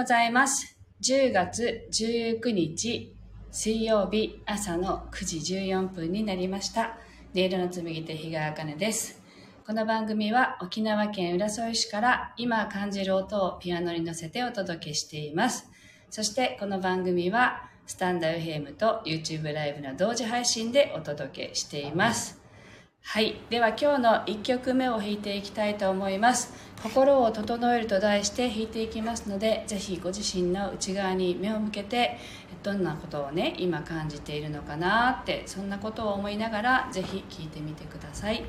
ございます。10月19日水曜日朝の9時14分になりました。音色の紡手日川茜です。この番組は沖縄県浦添市から今感じる音をピアノに乗せてお届けしています。そしてこの番組はスタンダ FM と YouTube ライブの同時配信でお届けしています。はい。では今日の1曲目を弾いていきたいと思います。心を整えると題して弾いていきますので、ぜひご自身の内側に目を向けて、どんなことをね、今感じているのかなって、そんなことを思いながら、ぜひ聴いてみてください。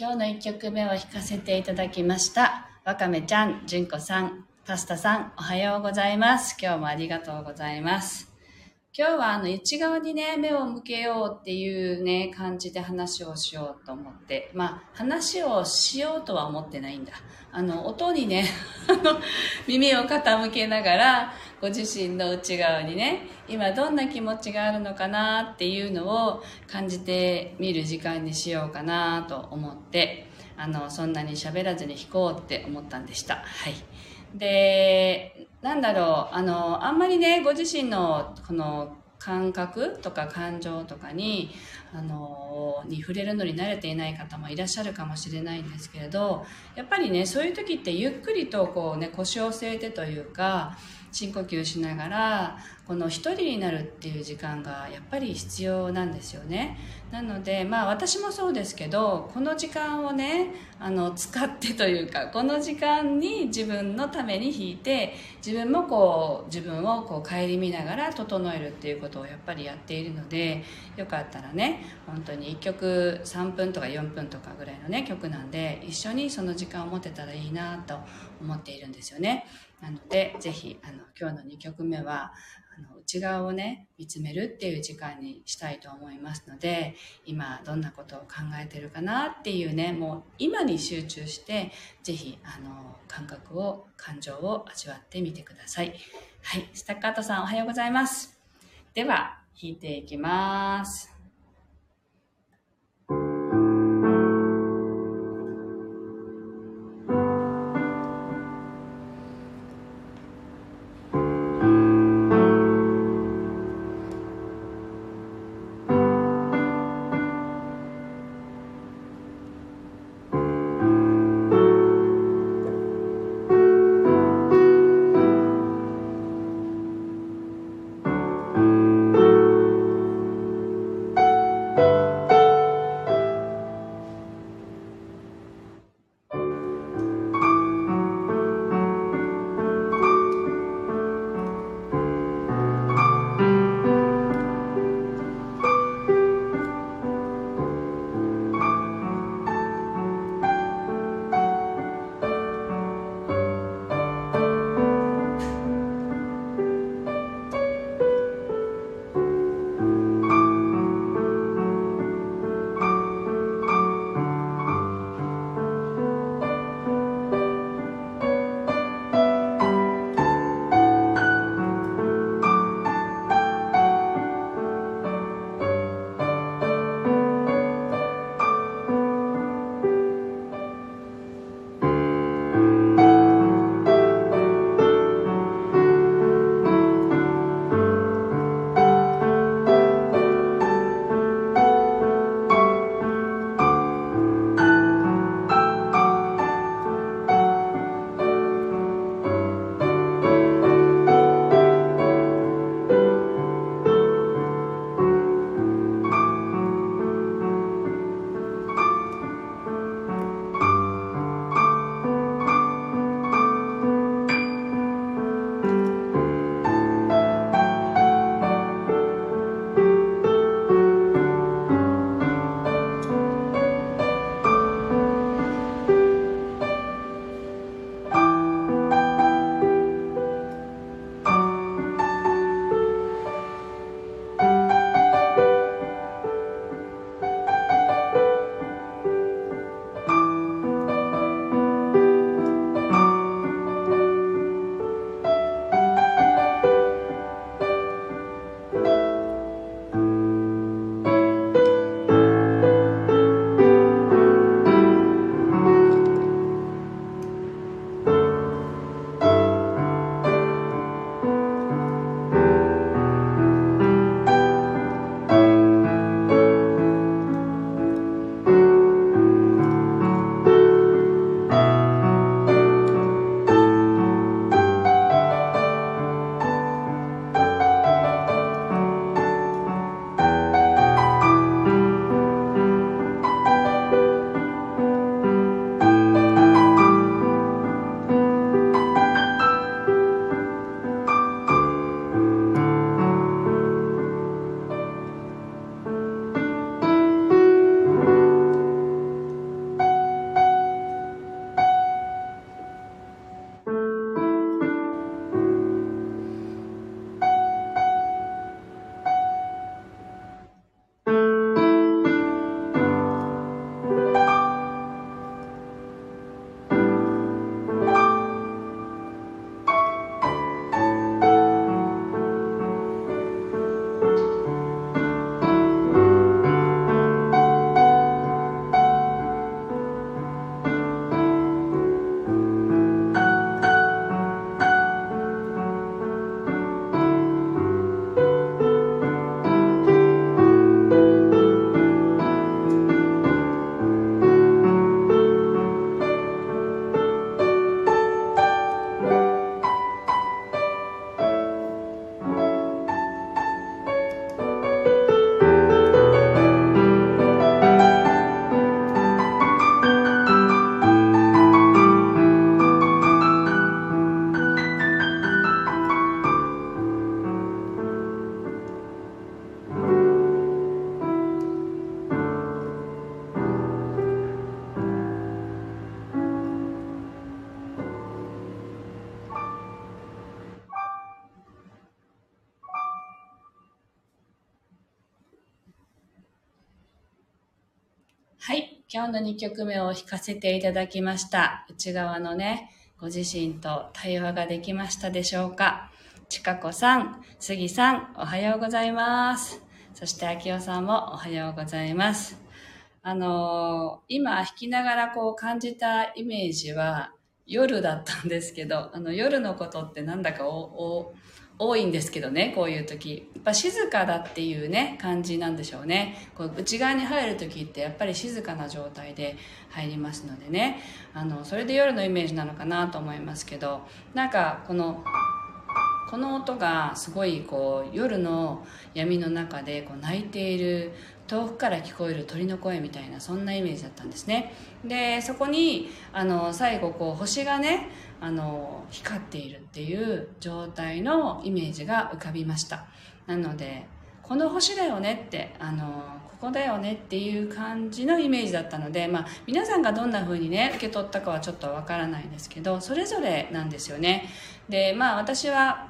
今日の1曲目を弾かせていただきました。わかめちゃん、じゅんこさん、パスタさん、おはようございます。今日もありがとうございます。今日はあの内側にね、目を向けようっていうね、感じで話をしようと思って、まあ話をしようとは思ってないんだ。あの、音にね、あの、耳を傾けながら、ご自身の内側にね、今どんな気持ちがあるのかなっていうのを感じてみる時間にしようかなと思って、あの、そんなに喋らずに弾こうって思ったんでした。はい。で、なんだろう、あの、あんまりね、ご自身のこの感覚とか感情とかにあのに触れるのに慣れていない方もいらっしゃるかもしれないんですけれどやっぱりねそういう時ってゆっくりとこう、ね、腰を据えてというか深呼吸しながらこの一人になるっていう時間がやっぱり必要なんですよね。なのでまあ私もそうですけどこの時間をねあの使ってというかこの時間に自分のために弾いて自分もこう自分をこう顧みながら整えるっていうことをやっぱりやっているのでよかったらね本当に1曲3分とか4分とかぐらいのね曲なんで一緒にその時間を持てたらいいなと思っているんですよね。なのでぜひあの今日の2曲目はあの内側をね見つめるっていう時間にしたいと思いますので今どんなことを考えてるかなっていうねもう今に集中してぜひあの感覚を感情を味わってみてください。はいスタッカートさんおはようございます。では弾いていきます。今日の2曲目を弾かせていただきました。内側のね、ご自身と対話ができましたでしょうかちかこさん、すぎさん、おはようございます。そして、あきおさんもおはようございます。あのー、今弾きながらこう感じたイメージは夜だったんですけど、あの夜のことってなんだかお、お、多いんですけどね、こういう時。やっぱ静かだっていうね、感じなんでしょうね。こう内側に入る時ってやっぱり静かな状態で入りますのでね、あの、それで夜のイメージなのかなと思いますけど、なんかこの、この音がすごいこう夜の闇の中でこう泣いている遠くから聞こえる鳥の声みたいなそんなイメージだったんですねでそこにあの最後こう星がねあの光っているっていう状態のイメージが浮かびました。なのでこの星だよねってあのここだよねっていう感じのイメージだったので、まあ、皆さんがどんな風にね受け取ったかはちょっとわからないですけどそれぞれなんですよね。でまあ私は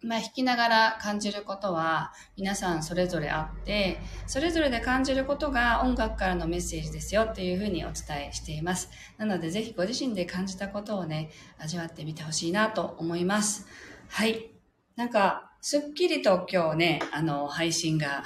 まあ、弾きながら感じることは皆さんそれぞれあってそれぞれで感じることが音楽からのメッセージですよっていうふうにお伝えしていますなのでぜひご自身で感じたことをね味わってみてほしいなと思いますはいなんかすっきりと今日ね、あの、配信が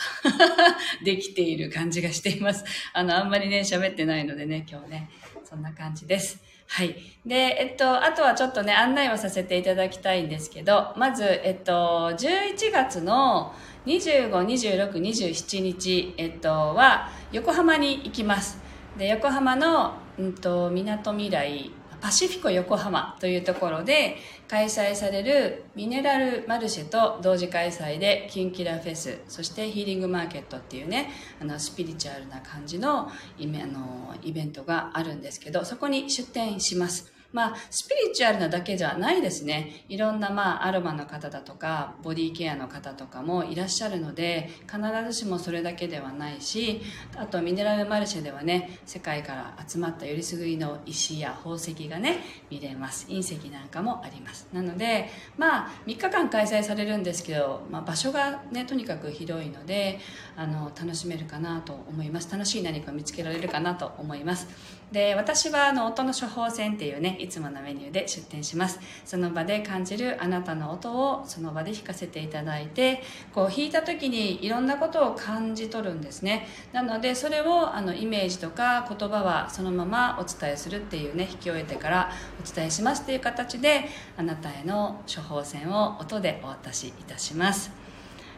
できている感じがしています。あの、あんまりね、喋ってないのでね、今日ね、そんな感じです。はい。で、えっと、あとはちょっとね、案内をさせていただきたいんですけど、まず、えっと、11月の25、26、27日、えっと、は、横浜に行きます。で、横浜の、うんと、港未来パシフィコ横浜というところで開催されるミネラルマルシェと同時開催でキンキラフェスそしてヒーリングマーケットっていうねあのスピリチュアルな感じのイあのイベントがあるんですけどそこに出店します。まあ、スピリチュアルなだけじゃないですね。いろんな、まあ、アロマの方だとか、ボディケアの方とかもいらっしゃるので、必ずしもそれだけではないし、あと、ミネラルマルシェではね、世界から集まったよりすぐりの石や宝石がね、見れます。隕石なんかもあります。なので、まあ、3日間開催されるんですけど、まあ、場所がね、とにかく広いので、あの、楽しめるかなと思います。楽しい何か見つけられるかなと思います。で私はあの音の処方箋っていうねいつものメニューで出店します。その場で感じるあなたの音をその場で弾かせていただいてこう弾いた時にいろんなことを感じ取るんですね。なのでそれをあのイメージとか言葉はそのままお伝えするっていうね弾き終えてからお伝えしますっていう形であなたへの処方箋を音でお渡しいたします。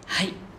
はい。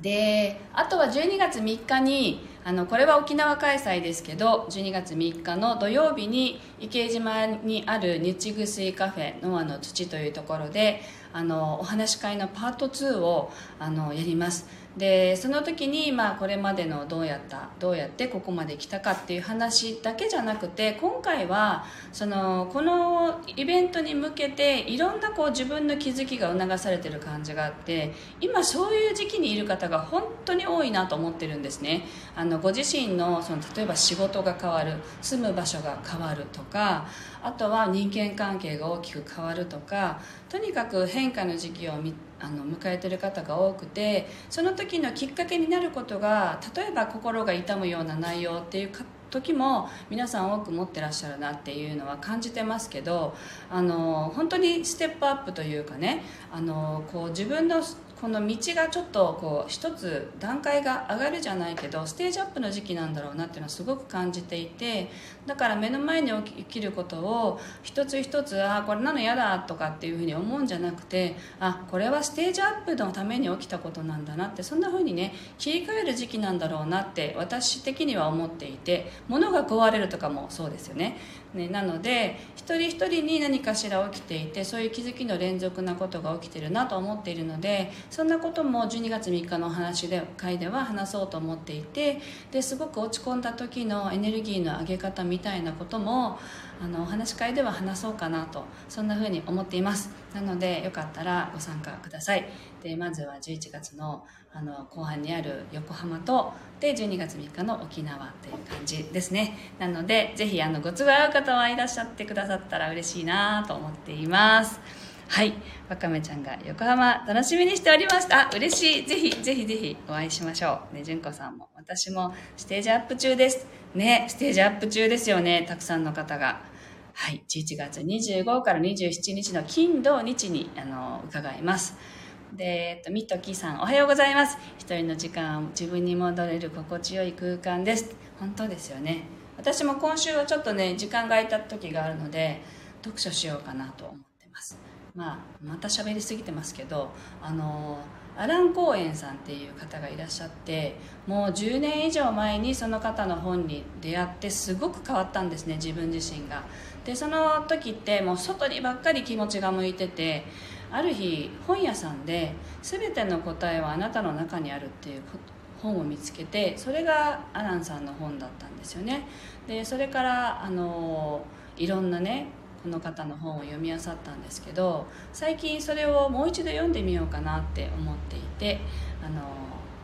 であとは12月3日にあのこれは沖縄開催ですけど12月3日の土曜日に池江島にある日薬カフェノアの土というところであのお話し会のパート2をあのやります。でその時に、まあ、これまでのどうやったどうやってここまで来たかっていう話だけじゃなくて今回はそのこのイベントに向けていろんなこう自分の気づきが促されてる感じがあって今そういう時期にいる方が本当に多いなと思ってるんですね。あのご自身のその例えば仕事が変わる住む場所が変わるとかあとは人間関係が大きく変わるとかとにかく変化の時期をあの迎えてる方が多くてその時のきっかけになることが例えば心が痛むような内容っていう時も皆さん多く持ってらっしゃるなっていうのは感じてますけどあの本当にステップアップというかねあのこう自分のこの道がちょっとこう一つ段階が上がるじゃないけどステージアップの時期なんだろうなっていうのはすごく感じていてだから目の前に起きることを一つ一つああこれなの嫌だとかっていうふうに思うんじゃなくてあこれはステージアップのために起きたことなんだなってそんなふうにね切り替える時期なんだろうなって私的には思っていて物が壊れるとかもそうですよね。ね、なので一人一人に何かしら起きていてそういう気づきの連続なことが起きてるなと思っているのでそんなことも12月3日のお話で会では話そうと思っていてですごく落ち込んだ時のエネルギーの上げ方みたいなこともあのお話し会では話そうかなとそんな風に思っています。なのでよかったらご参加ください。でまずは11月のあの後半にある横浜とで12月3日の沖縄という感じですね。なのでぜひあのご都合合う方はいらっしゃってくださったら嬉しいなと思っています。はい。わかめちゃんが横浜楽しみにしておりました。嬉しい。ぜひぜひぜひお会いしましょう。ね純子さんも。私もステージアップ中です。ねステージアップ中ですよねたくさんの方が。はい。11月25から27日の金土日にあの伺います。で、えっと、みときさん、おはようございます。一人の時間、自分に戻れる心地よい空間です。本当ですよね。私も今週はちょっとね、時間が空いた時があるので、読書しようかなと思ってま。あ、また喋りすぎてますけど、あのアラン・コーエンさんっていう方がいらっしゃってもう10年以上前にその方の本に出会ってすごく変わったんですね自分自身がでその時ってもう外にばっかり気持ちが向いててある日本屋さんで「全ての答えはあなたの中にある」っていう本を見つけてそれがアランさんの本だったんですよねでそれからあのいろんなねこの方の本を読み漁ったんですけど最近それをもう一度読んでみようかなって思っていてあの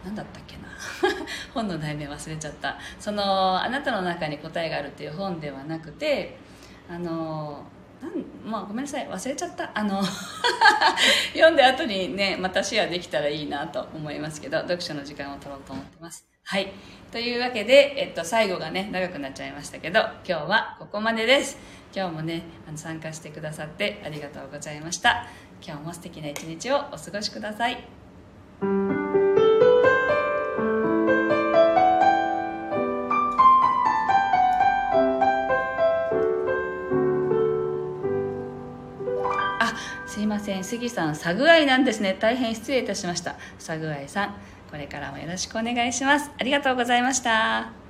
何だったっけな。本の題名忘れちゃった。その「あなたの中に答えがある」っていう本ではなくてあのなんまあごめんなさい。忘れちゃった。あの 読んで後にねまたシェアできたらいいなと思いますけど読書の時間を取ろうと思ってます。はい。というわけで、えっと、最後がね長くなっちゃいましたけど今日はここまでです。今日もねあの参加してくださってありがとうございました。今日も素敵な一日をお過ごしください。すいません。杉さんサグアイなんですね。大変失礼いたしました。サグアイさんこれからもよろしくお願いします。ありがとうございました。